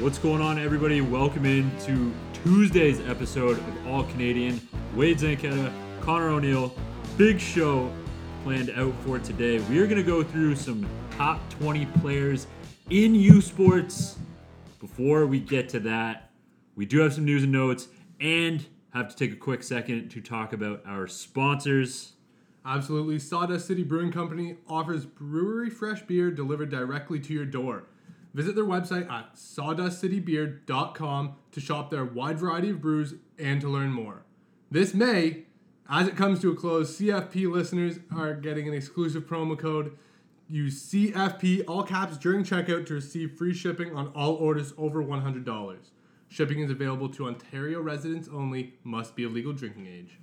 What's going on, everybody? Welcome in to Tuesday's episode of All Canadian. Wade Zanketta, Connor O'Neill, big show planned out for today. We are going to go through some top 20 players in U Sports. Before we get to that, we do have some news and notes and have to take a quick second to talk about our sponsors. Absolutely. Sawdust City Brewing Company offers brewery fresh beer delivered directly to your door. Visit their website at sawdustcitybeer.com to shop their wide variety of brews and to learn more. This May, as it comes to a close, CFP listeners are getting an exclusive promo code. Use CFP all caps during checkout to receive free shipping on all orders over $100. Shipping is available to Ontario residents only, must be of legal drinking age.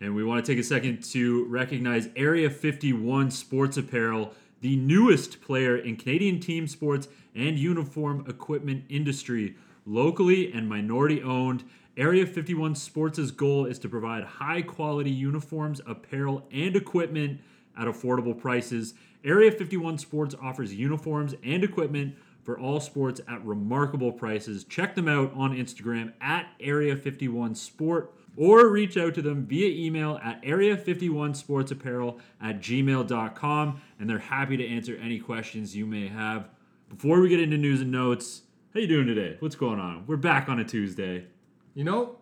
And we want to take a second to recognize Area 51 Sports Apparel, the newest player in Canadian team sports and uniform equipment industry. Locally and minority owned, Area 51 Sports' goal is to provide high quality uniforms, apparel, and equipment at affordable prices. Area 51 Sports offers uniforms and equipment for all sports at remarkable prices. Check them out on Instagram at Area 51 Sport or reach out to them via email at area51sportsapparel at gmail.com and they're happy to answer any questions you may have. Before we get into news and notes, how you doing today? What's going on? We're back on a Tuesday. You know,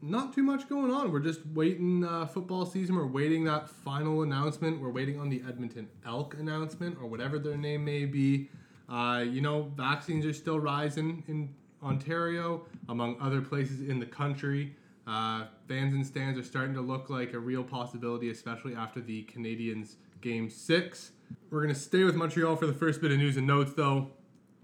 not too much going on. We're just waiting uh, football season. We're waiting that final announcement. We're waiting on the Edmonton Elk announcement or whatever their name may be. Uh, you know, vaccines are still rising in Ontario, among other places in the country. Uh, fans and stands are starting to look like a real possibility, especially after the Canadiens game six. We're going to stay with Montreal for the first bit of news and notes, though.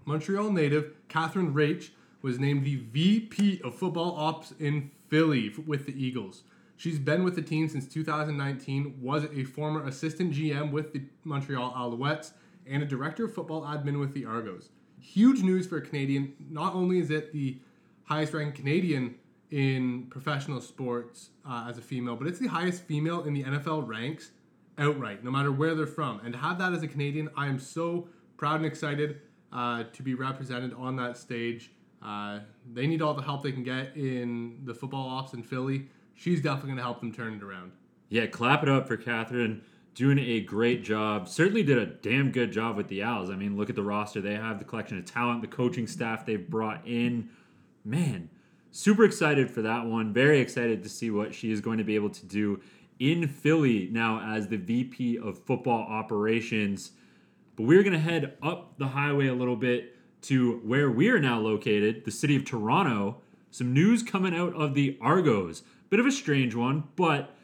Montreal native Catherine Raîche was named the VP of Football Ops in Philly with the Eagles. She's been with the team since 2019, was a former assistant GM with the Montreal Alouettes, and a director of football admin with the Argos. Huge news for a Canadian. Not only is it the highest ranked Canadian in professional sports uh, as a female, but it's the highest female in the NFL ranks outright, no matter where they're from. And to have that as a Canadian, I am so proud and excited uh, to be represented on that stage. Uh, they need all the help they can get in the football ops in Philly. She's definitely going to help them turn it around. Yeah, clap it up for Catherine. Doing a great job. Certainly did a damn good job with the Owls. I mean, look at the roster they have, the collection of talent, the coaching staff they've brought in. Man, super excited for that one. Very excited to see what she is going to be able to do in Philly now as the VP of football operations. But we're going to head up the highway a little bit to where we are now located, the city of Toronto. Some news coming out of the Argos. Bit of a strange one, but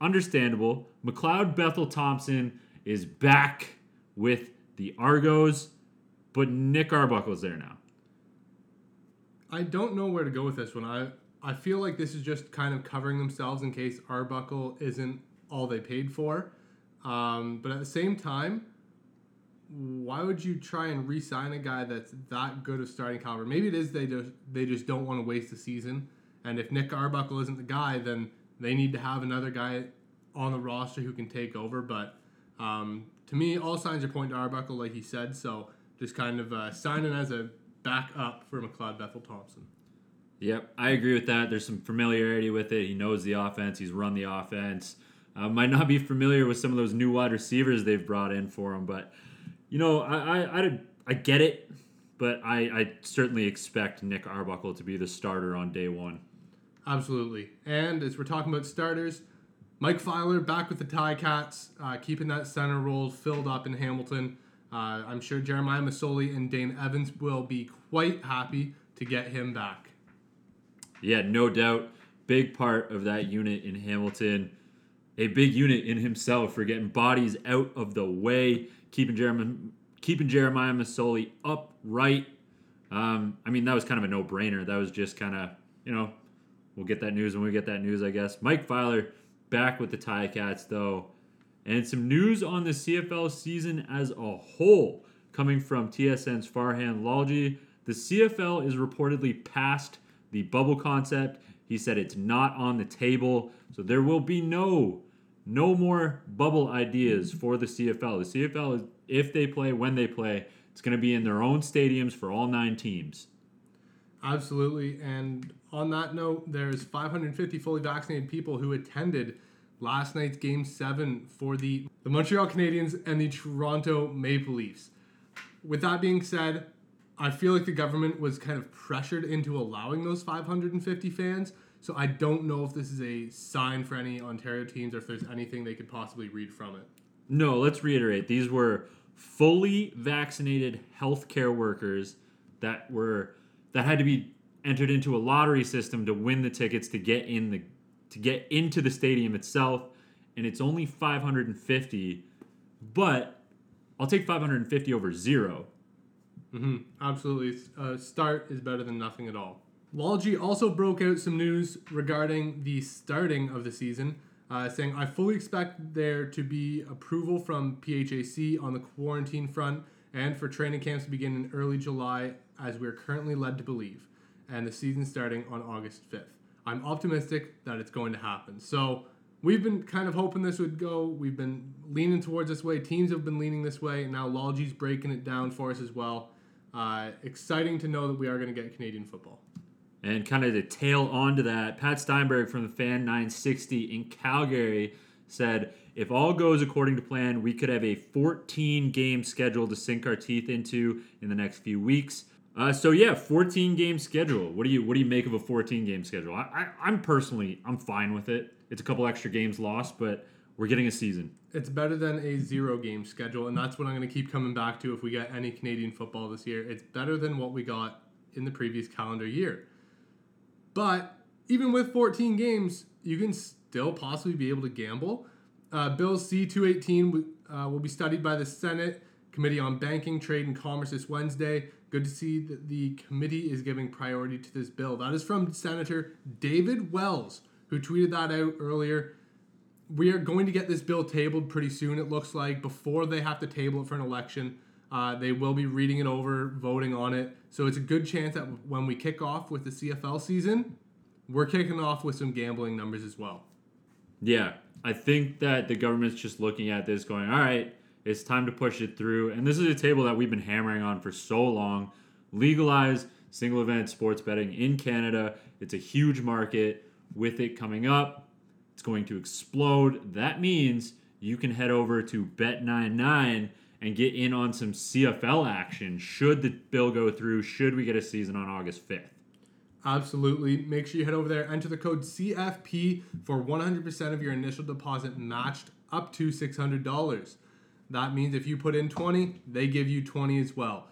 understandable. McLeod Bethel Thompson is back with the Argos, but Nick Arbuckle's there now. I don't know where to go with this one. I I feel like this is just kind of covering themselves in case Arbuckle isn't all they paid for. Um, but at the same time, why would you try and re-sign a guy that's that good of starting caliber? Maybe it is they just they just don't want to waste the season. And if Nick Arbuckle isn't the guy, then they need to have another guy on the roster who can take over. But um, to me, all signs are pointing to Arbuckle, like he said. So just kind of uh, signing as a backup for McLeod Bethel Thompson. Yep, I agree with that. There's some familiarity with it. He knows the offense. He's run the offense. Uh, might not be familiar with some of those new wide receivers they've brought in for him, but you know, I I, I, I get it, but I, I certainly expect Nick Arbuckle to be the starter on day one. Absolutely. And as we're talking about starters, Mike Filer back with the Ticats, uh, keeping that center role filled up in Hamilton. Uh, I'm sure Jeremiah Masoli and Dane Evans will be quite happy to get him back. Yeah, no doubt. Big part of that unit in Hamilton. A big unit in himself for getting bodies out of the way, keeping Jeremiah, keeping Jeremiah Masoli upright. Um, I mean, that was kind of a no brainer. That was just kind of, you know, we'll get that news when we get that news, I guess. Mike Filer back with the Ticats, though. And some news on the CFL season as a whole coming from TSN's Farhan Lalji. The CFL is reportedly past the bubble concept. He said it's not on the table, so there will be no no more bubble ideas for the CFL. The CFL is if they play when they play, it's going to be in their own stadiums for all nine teams. Absolutely. And on that note, there's 550 fully vaccinated people who attended last night's game seven for the, the Montreal Canadiens and the Toronto Maple Leafs. With that being said, I feel like the government was kind of pressured into allowing those 550 fans. So I don't know if this is a sign for any Ontario teams or if there's anything they could possibly read from it. No, let's reiterate. These were fully vaccinated healthcare workers that were that had to be entered into a lottery system to win the tickets to get in the to get into the stadium itself and it's only 550 but I'll take 550 over 0 Mm-hmm. Absolutely. Uh, start is better than nothing at all. Lalji also broke out some news regarding the starting of the season, uh, saying, I fully expect there to be approval from PHAC on the quarantine front and for training camps to begin in early July, as we're currently led to believe, and the season starting on August 5th. I'm optimistic that it's going to happen. So, we've been kind of hoping this would go. We've been leaning towards this way. Teams have been leaning this way, and now Lalji's breaking it down for us as well. Uh, exciting to know that we are going to get Canadian football. And kind of to tail onto that, Pat Steinberg from the Fan 960 in Calgary said, if all goes according to plan, we could have a 14 game schedule to sink our teeth into in the next few weeks. Uh, so yeah, 14 game schedule. What do you what do you make of a 14 game schedule? I, I I'm personally I'm fine with it. It's a couple extra games lost, but we're getting a season. It's better than a zero game schedule, and that's what I'm going to keep coming back to if we get any Canadian football this year. It's better than what we got in the previous calendar year. But even with 14 games, you can still possibly be able to gamble. Uh, Bill C 218 uh, will be studied by the Senate Committee on Banking, Trade, and Commerce this Wednesday. Good to see that the committee is giving priority to this bill. That is from Senator David Wells, who tweeted that out earlier. We are going to get this bill tabled pretty soon, it looks like, before they have to table it for an election. Uh, they will be reading it over, voting on it. So it's a good chance that when we kick off with the CFL season, we're kicking off with some gambling numbers as well. Yeah, I think that the government's just looking at this going, all right, it's time to push it through. And this is a table that we've been hammering on for so long. Legalize single event sports betting in Canada. It's a huge market. With it coming up, it's going to explode. That means you can head over to Bet99 and get in on some CFL action should the bill go through, should we get a season on August 5th. Absolutely. Make sure you head over there, enter the code CFP for 100% of your initial deposit matched up to $600. That means if you put in 20, they give you 20 as well.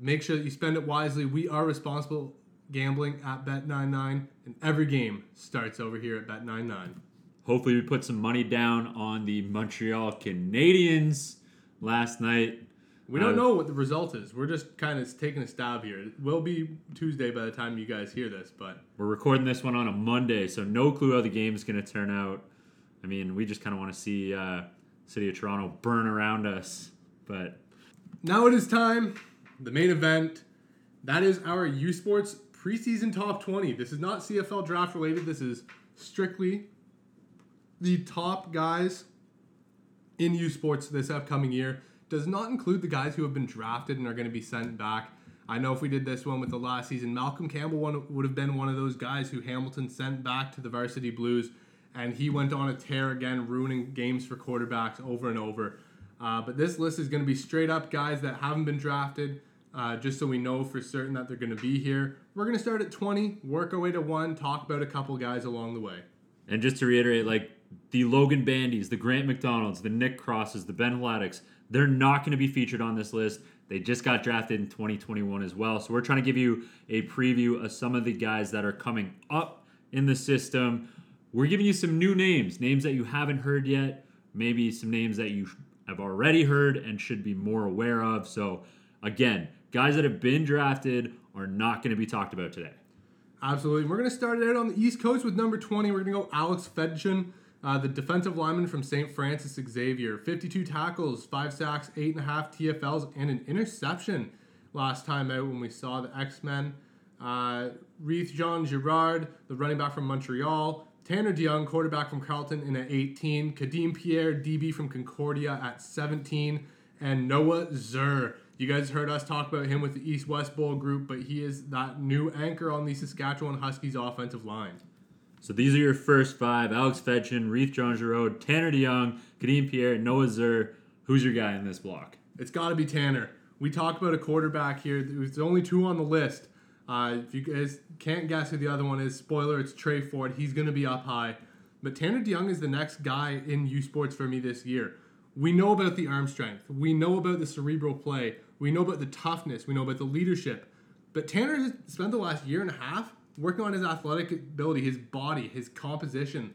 Make sure that you spend it wisely. We are responsible gambling at Bet99, and every game starts over here at Bet99. Hopefully, we put some money down on the Montreal Canadiens last night. We don't uh, know what the result is. We're just kind of taking a stab here. It will be Tuesday by the time you guys hear this, but we're recording this one on a Monday, so no clue how the game is going to turn out. I mean, we just kind of want to see uh, City of Toronto burn around us, but now it is time. The main event. That is our U Sports preseason top 20. This is not CFL draft related. This is strictly the top guys in U Sports this upcoming year. Does not include the guys who have been drafted and are going to be sent back. I know if we did this one with the last season, Malcolm Campbell one, would have been one of those guys who Hamilton sent back to the varsity Blues, and he went on a tear again, ruining games for quarterbacks over and over. Uh, but this list is going to be straight up guys that haven't been drafted, uh, just so we know for certain that they're going to be here. We're going to start at 20, work our way to one, talk about a couple guys along the way. And just to reiterate, like the Logan Bandys, the Grant McDonalds, the Nick Crosses, the Ben Vladecs, they're not going to be featured on this list. They just got drafted in 2021 as well. So we're trying to give you a preview of some of the guys that are coming up in the system. We're giving you some new names, names that you haven't heard yet, maybe some names that you have already heard and should be more aware of. So again, guys that have been drafted are not going to be talked about today. Absolutely. We're going to start it out on the East Coast with number 20. We're going to go Alex Fedchin, uh, the defensive lineman from St. Francis Xavier. 52 tackles, 5 sacks, 8.5 TFLs, and an interception last time out when we saw the X Men. Uh, Reith Jean Girard, the running back from Montreal. Tanner DeYoung, quarterback from Carleton, in at 18. Kadeem Pierre, DB from Concordia, at 17. And Noah Zerr, You guys heard us talk about him with the East West Bowl group, but he is that new anchor on the Saskatchewan Huskies offensive line. So these are your first five: Alex Fedchin, Reith John Giroux, Tanner DeYoung, Kadeem Pierre, Noah Zerr. Who's your guy in this block? It's got to be Tanner. We talk about a quarterback here. There's only two on the list. Uh, if you guys can't guess who the other one is, spoiler, it's Tre Ford. He's going to be up high. But Tanner DeYoung is the next guy in U Sports for me this year. We know about the arm strength. We know about the cerebral play. We know about the toughness. We know about the leadership. But Tanner has spent the last year and a half working on his athletic ability, his body, his composition.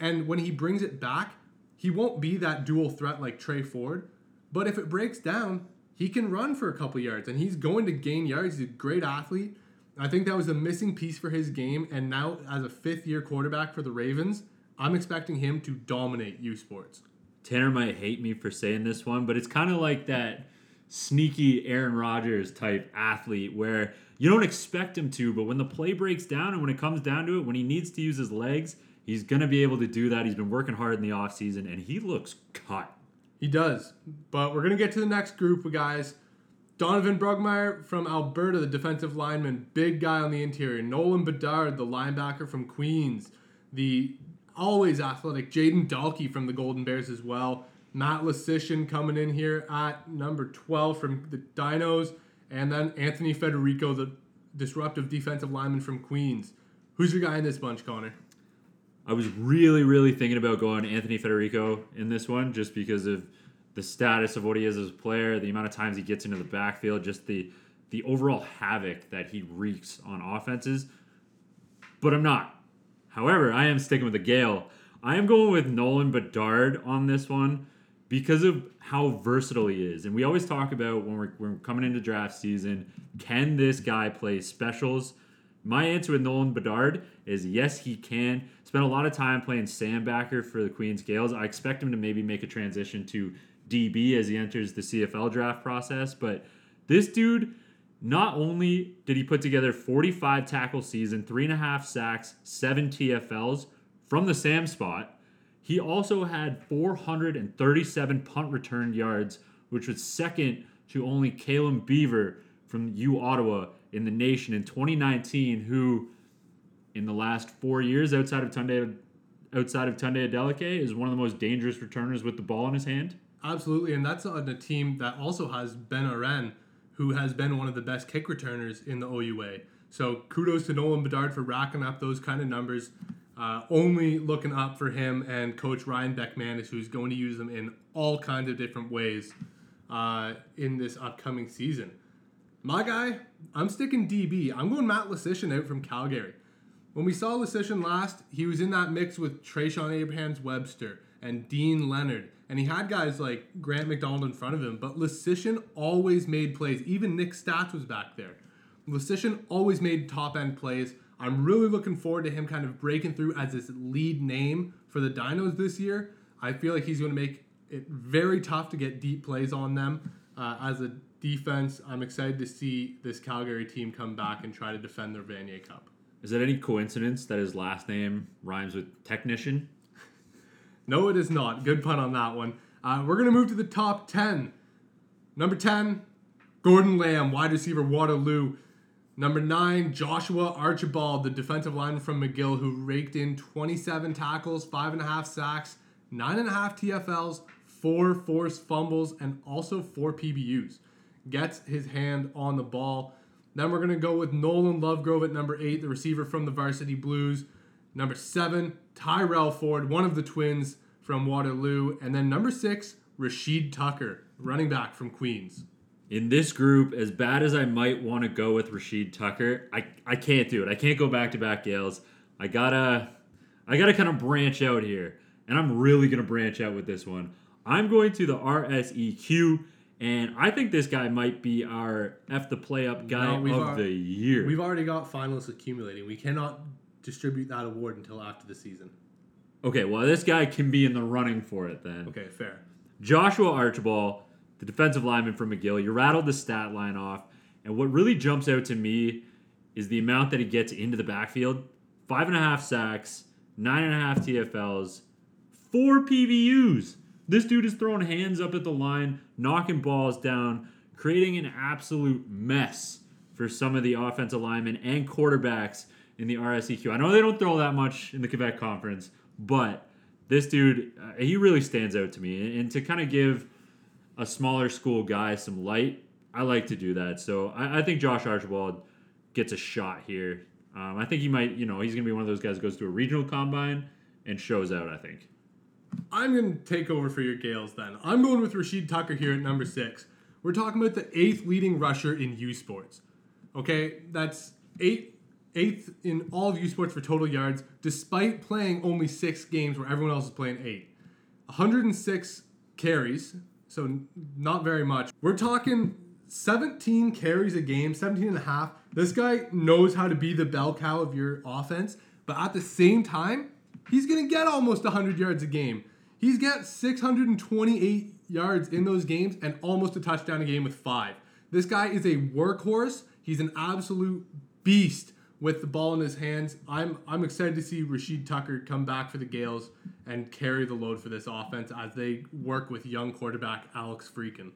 And when he brings it back, he won't be that dual threat like Tre Ford. But if it breaks down, he can run for a couple yards and he's going to gain yards. He's a great athlete. I think that was a missing piece for his game. And now, as a fifth year quarterback for the Ravens, I'm expecting him to dominate U Sports. Tanner might hate me for saying this one, but it's kind of like that sneaky Aaron Rodgers type athlete where you don't expect him to, but when the play breaks down and when it comes down to it, when he needs to use his legs, he's going to be able to do that. He's been working hard in the offseason and he looks cut. He does. But we're going to get to the next group of guys. Donovan Brugmeyer from Alberta, the defensive lineman, big guy on the interior. Nolan Bedard, the linebacker from Queens. The always athletic Jaden Dalkey from the Golden Bears as well. Matt Lasician coming in here at number 12 from the Dinos. And then Anthony Federico, the disruptive defensive lineman from Queens. Who's your guy in this bunch, Connor? I was really, really thinking about going Anthony Federico in this one just because of the status of what he is as a player, the amount of times he gets into the backfield, just the the overall havoc that he wreaks on offenses. But I'm not. However, I am sticking with the Gale. I am going with Nolan Bedard on this one because of how versatile he is. And we always talk about when we're, when we're coming into draft season, can this guy play specials? My answer with Nolan Bedard is yes, he can. Spent a lot of time playing Sandbacker for the Queens Gales. I expect him to maybe make a transition to DB as he enters the CFL draft process. But this dude, not only did he put together 45 tackle season, three and a half sacks, seven TFLs from the Sam spot, he also had 437 punt return yards, which was second to only Caleb Beaver from U Ottawa in the nation in 2019, who in the last four years outside of Tunde outside of Tunde Adeleke is one of the most dangerous returners with the ball in his hand. Absolutely, and that's on a team that also has Ben Oren, who has been one of the best kick returners in the OUA. So kudos to Nolan Bedard for racking up those kind of numbers. Uh, only looking up for him and Coach Ryan Beckmanis, who's going to use them in all kinds of different ways uh, in this upcoming season. My guy, I'm sticking DB. I'm going Matt Lasician out from Calgary. When we saw Lasician last, he was in that mix with Trayshawn Abrahams Webster and Dean Leonard and he had guys like Grant McDonald in front of him, but Lasician always made plays. Even Nick Stats was back there. Lasician always made top end plays. I'm really looking forward to him kind of breaking through as this lead name for the Dinos this year. I feel like he's going to make it very tough to get deep plays on them. Uh, as a defense, I'm excited to see this Calgary team come back and try to defend their Vanier Cup. Is it any coincidence that his last name rhymes with technician? No, it is not. Good pun on that one. Uh, we're going to move to the top 10. Number 10, Gordon Lamb, wide receiver, Waterloo. Number 9, Joshua Archibald, the defensive lineman from McGill, who raked in 27 tackles, 5.5 sacks, 9.5 TFLs, 4 forced fumbles, and also 4 PBUs. Gets his hand on the ball. Then we're going to go with Nolan Lovegrove at number 8, the receiver from the Varsity Blues. Number seven, Tyrell Ford, one of the twins from Waterloo. And then number six, Rashid Tucker, running back from Queens. In this group, as bad as I might want to go with Rashid Tucker, I, I can't do it. I can't go back to back Gales. I gotta I gotta kind of branch out here. And I'm really gonna branch out with this one. I'm going to the RSEQ, and I think this guy might be our F the play up guy no, of the year. We've already got finalists accumulating. We cannot distribute that award until after the season. Okay, well, this guy can be in the running for it then. Okay, fair. Joshua Archibald, the defensive lineman from McGill, you rattled the stat line off, and what really jumps out to me is the amount that he gets into the backfield five and a half sacks, nine and a half TFLs, four PBUs. This dude is throwing hands up at the line, knocking balls down, creating an absolute mess for some of the offensive linemen and quarterbacks in the RSEQ. I know they don't throw that much in the Quebec Conference, but this dude, uh, he really stands out to me. And to kind of give a smaller school guy some light, I like to do that. So I, I think Josh Archibald gets a shot here. Um, I think he might, you know, he's going to be one of those guys goes to a regional combine and shows out, I think. I'm going to take over for your Gales then. I'm going with Rashid Tucker here at number six. We're talking about the eighth leading rusher in U Sports. Okay, that's eight, eighth in all of U Sports for total yards, despite playing only six games where everyone else is playing eight. 106 carries, so not very much. We're talking 17 carries a game, 17 and a half. This guy knows how to be the bell cow of your offense, but at the same time, he's going to get almost 100 yards a game. He's got 628 yards in those games and almost a touchdown a game with five. This guy is a workhorse. He's an absolute beast with the ball in his hands. I'm I'm excited to see Rashid Tucker come back for the Gales and carry the load for this offense as they work with young quarterback Alex Freakin.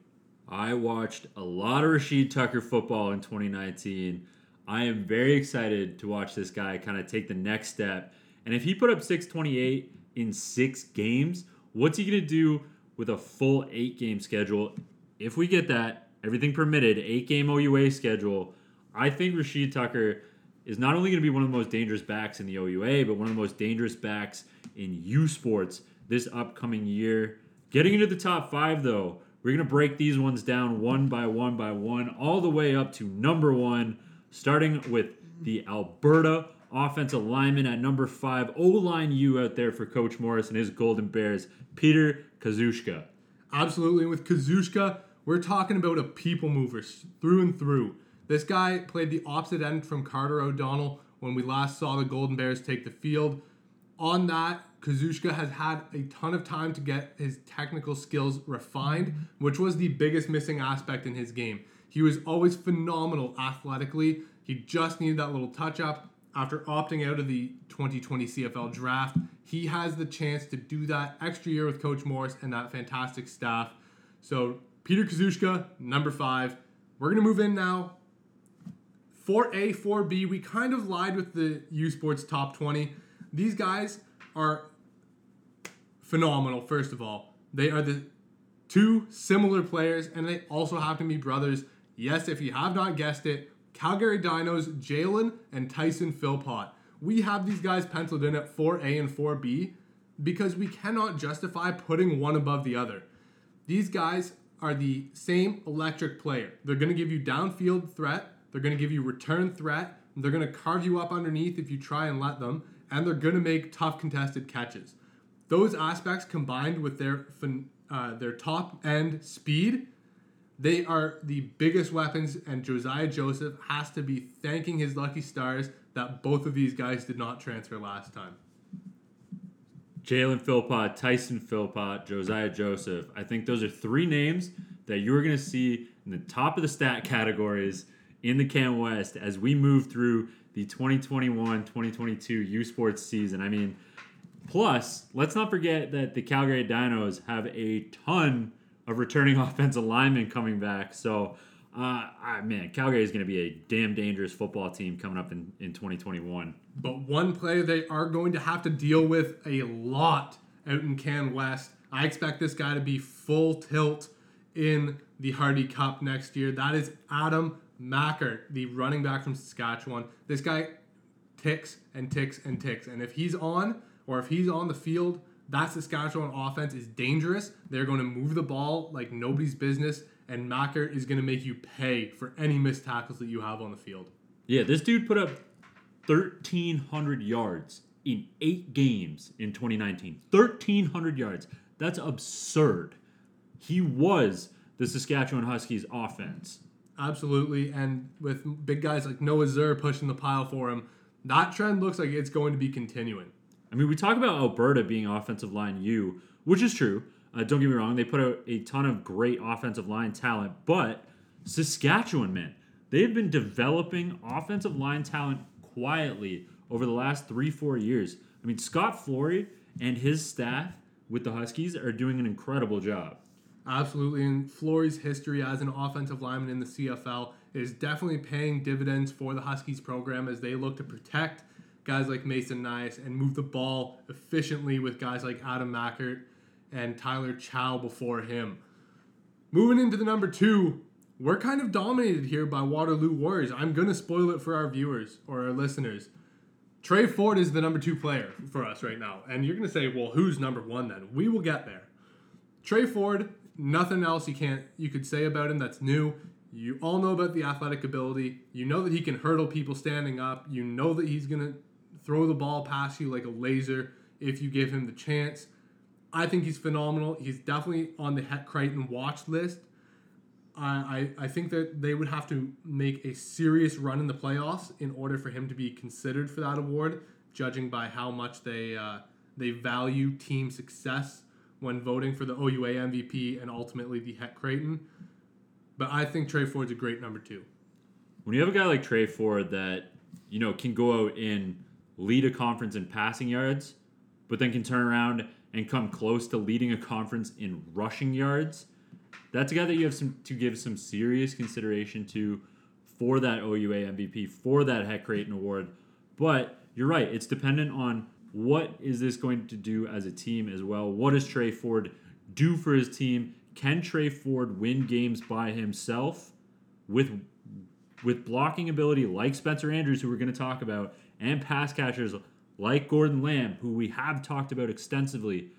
I watched a lot of Rashid Tucker football in 2019. I am very excited to watch this guy kind of take the next step. And if he put up 628 in six games, what's he going to do with a full eight game schedule? If we get that, everything permitted, eight game OUA schedule, I think Rashid Tucker is not only going to be one of the most dangerous backs in the OUA, but one of the most dangerous backs in U Sports this upcoming year. Getting into the top five, though, we're going to break these ones down one by one by one, all the way up to number one, starting with the Alberta offensive lineman at number five, O line U out there for Coach Morris and his Golden Bears, Peter Kazushka. Absolutely. With Kazushka, we're talking about a people mover through and through. This guy played the opposite end from Carter O'Donnell when we last saw the Golden Bears take the field. On that, Kazushka has had a ton of time to get his technical skills refined, which was the biggest missing aspect in his game. He was always phenomenal athletically. He just needed that little touch up. After opting out of the 2020 CFL draft, he has the chance to do that extra year with Coach Morris and that fantastic staff. So, Peter Kazushka, number five. We're going to move in now. 4A, 4B, we kind of lied with the U Sports top 20. These guys are phenomenal, first of all. They are the two similar players, and they also happen to be brothers. Yes, if you have not guessed it, Calgary Dinos, Jalen and Tyson Philpott. We have these guys penciled in at 4A and 4B because we cannot justify putting one above the other. These guys are the same electric player. They're going to give you downfield threat, they're going to give you return threat, they're going to carve you up underneath if you try and let them, and they're going to make tough contested catches. Those aspects combined with their uh, their top end speed, they are the biggest weapons. And Josiah Joseph has to be thanking his lucky stars that both of these guys did not transfer last time. Jalen Philpott, Tyson Philpott, Josiah Joseph. I think those are three names that you're going to see in the top of the stat categories in the Can West as we move through the 2021 2022 U Sports season. I mean, plus, let's not forget that the Calgary Dinos have a ton of returning offensive linemen coming back. So, uh, man, Calgary is going to be a damn dangerous football team coming up in, in 2021. But one player they are going to have to deal with a lot out in Can West. I expect this guy to be full tilt in the Hardy Cup next year. That is Adam Machart, the running back from Saskatchewan. This guy ticks and ticks and ticks. And if he's on or if he's on the field, that Saskatchewan offense is dangerous. They're going to move the ball like nobody's business, and Machart is going to make you pay for any missed tackles that you have on the field. Yeah, this dude put up 1,300 yards in eight games in 2019. 1,300 yards. That's absurd. He was the Saskatchewan Huskies offense. Absolutely. And with big guys like Noah Zerr pushing the pile for him, that trend looks like it's going to be continuing. I mean, we talk about Alberta being offensive line U, which is true. Uh, don't get me wrong; they put out a ton of great offensive line talent, but Saskatchewan, man, they've been developing offensive line talent quietly over the last three, four years. I mean, Scott Flory and his staff with the Huskies are doing an incredible job. Absolutely. And Flory's history as an offensive lineman in the CFL is definitely paying dividends for the Huskies program as they look to protect guys like Mason Nice and move the ball efficiently with guys like Adam Machart and Tyler Chow before him. Moving into the number two, we're kind of dominated here by Waterloo Warriors. I'm going to spoil it for our viewers or our listeners. Tre Ford is the number two player for us right now. And you're going to say, well, who's number one then? We will get there. Tre Ford, nothing else you can't you could say about him that's new. You all know about the athletic ability. You know that he can hurdle people standing up. You know that he's to throw the ball past you like a laser if you give him the chance. I think he's phenomenal. He's definitely on the Hec Crighton watch list. I, I, I think that they would have to make a serious run in the playoffs in order for him to be considered for that award, judging by how much they uh, they value team success when voting for the OUA MVP and ultimately the Hec Crighton. But I think Tre Ford's a great number two. When you have a guy like Tre Ford that you know can go out and lead a conference in passing yards, but then can turn around and come close to leading a conference in rushing yards, that's a guy that you have some to give some serious consideration to for that OUA MVP, for that Hec Crighton Award. But you're right, it's dependent on what is this going to do as a team as well. What does Tre Ford do for his team? Can Tre Ford win games by himself with with blocking ability like Spencer Andrews, who we're going to talk about, and pass catchers like Gordon Lamb, who we have talked about extensively?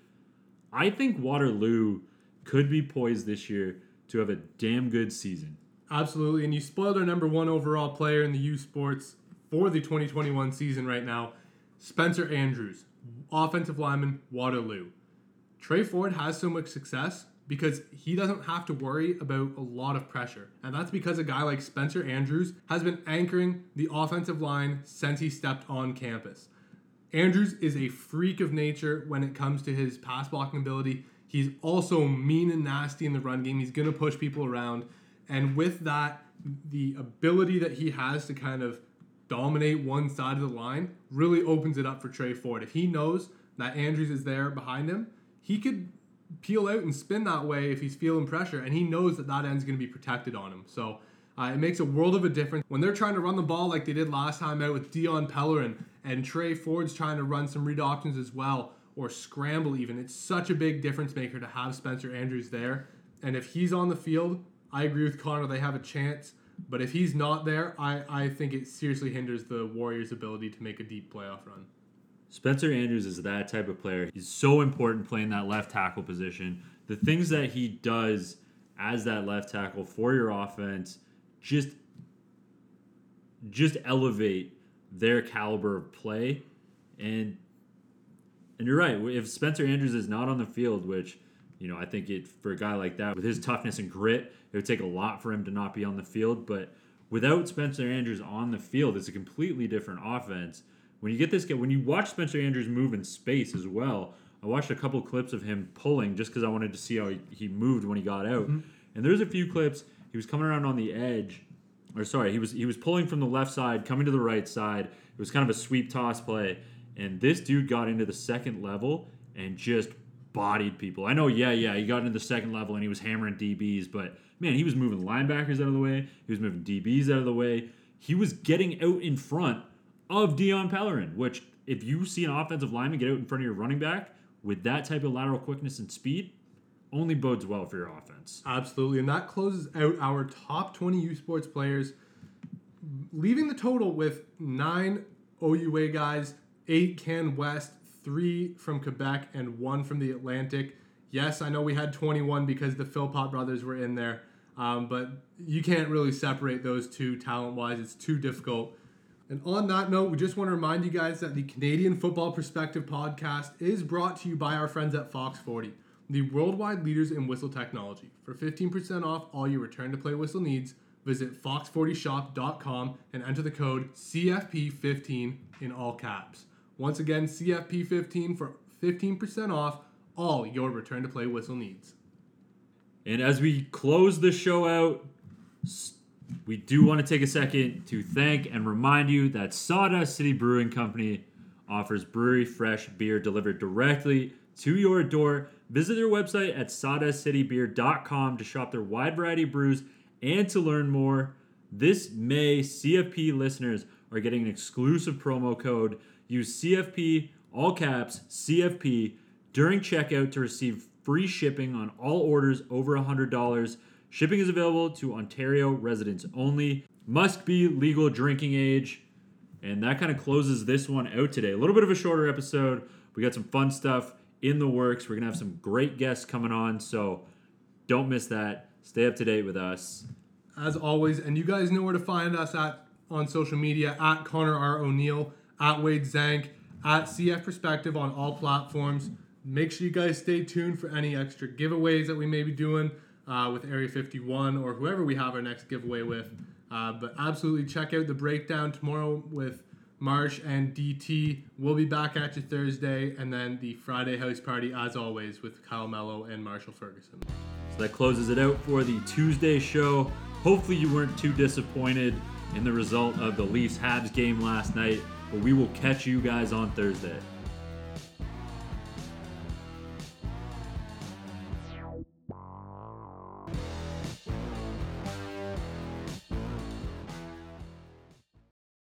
I think Waterloo could be poised this year to have a damn good season. Absolutely, and you spoiled our number one overall player in the U Sports for the 2021 season right now, Spencer Andrews, offensive lineman, Waterloo. Tre Ford has so much success because he doesn't have to worry about a lot of pressure. And that's because a guy like Spencer Andrews has been anchoring the offensive line since he stepped on campus. Andrews is a freak of nature when it comes to his pass blocking ability. He's also mean and nasty in the run game. He's going to push people around. And with that, the ability that he has to kind of dominate one side of the line really opens it up for Tre Ford. If he knows that Andrews is there behind him, he could peel out and spin that way if he's feeling pressure, and he knows that that end's going to be protected on him. So uh, it makes a world of a difference when they're trying to run the ball like they did last time out with Dion Pellerin, and Tre Ford's trying to run some read options as well or scramble even. It's such a big difference maker to have Spencer Andrews there. And if he's on the field, I agree with Connor, they have a chance. But if he's not there, I, I think it seriously hinders the Warriors' ability to make a deep playoff run. Spencer Andrews is that type of player. He's so important playing that left tackle position. The things that he does as that left tackle for your offense just just elevate their caliber of play and and you're right. If Spencer Andrews is not on the field, which you know I think it for a guy like that with his toughness and grit, it would take a lot for him to not be on the field. But without Spencer Andrews on the field, it's a completely different offense. When you get this guy, when you watch Spencer Andrews move in space as well, I watched a couple clips of him pulling just because I wanted to see how he, he moved when he got out. Mm-hmm. And there's a few clips he was coming around on the edge, or sorry, he was he was pulling from the left side, coming to the right side. It was kind of a sweep toss play, and this dude got into the second level and just bodied people. I know, yeah, yeah, he got into the second level and he was hammering DBs, but man, he was moving linebackers out of the way. He was moving DBs out of the way. He was getting out in front of Dion Pellerin, which if you see an offensive lineman get out in front of your running back with that type of lateral quickness and speed, only bodes well for your offense. Absolutely. And that closes out our top 20 U Sports players, leaving the total with nine OUA guys eight Can West, three from Quebec, and one from the Atlantic. Yes, I know we had 21 because the Philpott brothers were in there, um, but you can't really separate those two talent wise. It's too difficult. And on that note, we just want to remind you guys that the Canadian Football Perspective podcast is brought to you by our friends at Fox 40, the worldwide leaders in whistle technology. For 15% off all your return to play whistle needs, visit fox40shop.com and enter the code CFP15 in all caps. Once again, CFP15 for 15% off all your return to play whistle needs. And as we close the show out, we do want to take a second to thank and remind you that Sawdust City Brewing Company offers brewery fresh beer delivered directly to your door Visit their website at sawdustcitybeer.com to shop their wide variety of brews and to learn more. This May, CFP listeners are getting an exclusive promo code. Use CFP, all caps, CFP, during checkout to receive free shipping on all orders over $100. Shipping is available to Ontario residents only. Must be legal drinking age. And that kind of closes this one out today. A little bit of a shorter episode. We got some fun stuff in the works. We're going to have some great guests coming on. So don't miss that. Stay up to date with us. As always, and you guys know where to find us at on social media at Connor R. O'Neill, at Wade Zank, at CF Perspective on all platforms. Make sure you guys stay tuned for any extra giveaways that we may be doing uh, with Area 51 or whoever we have our next giveaway with. Uh, but absolutely check out the breakdown tomorrow with Marsh and DT. We'll be back at you Thursday, and then the Friday house party, as always, with Kyle Mello and Marshall Ferguson. So that closes it out for the Tuesday show. Hopefully, you weren't too disappointed in the result of the Leafs Habs game last night, but we will catch you guys on Thursday.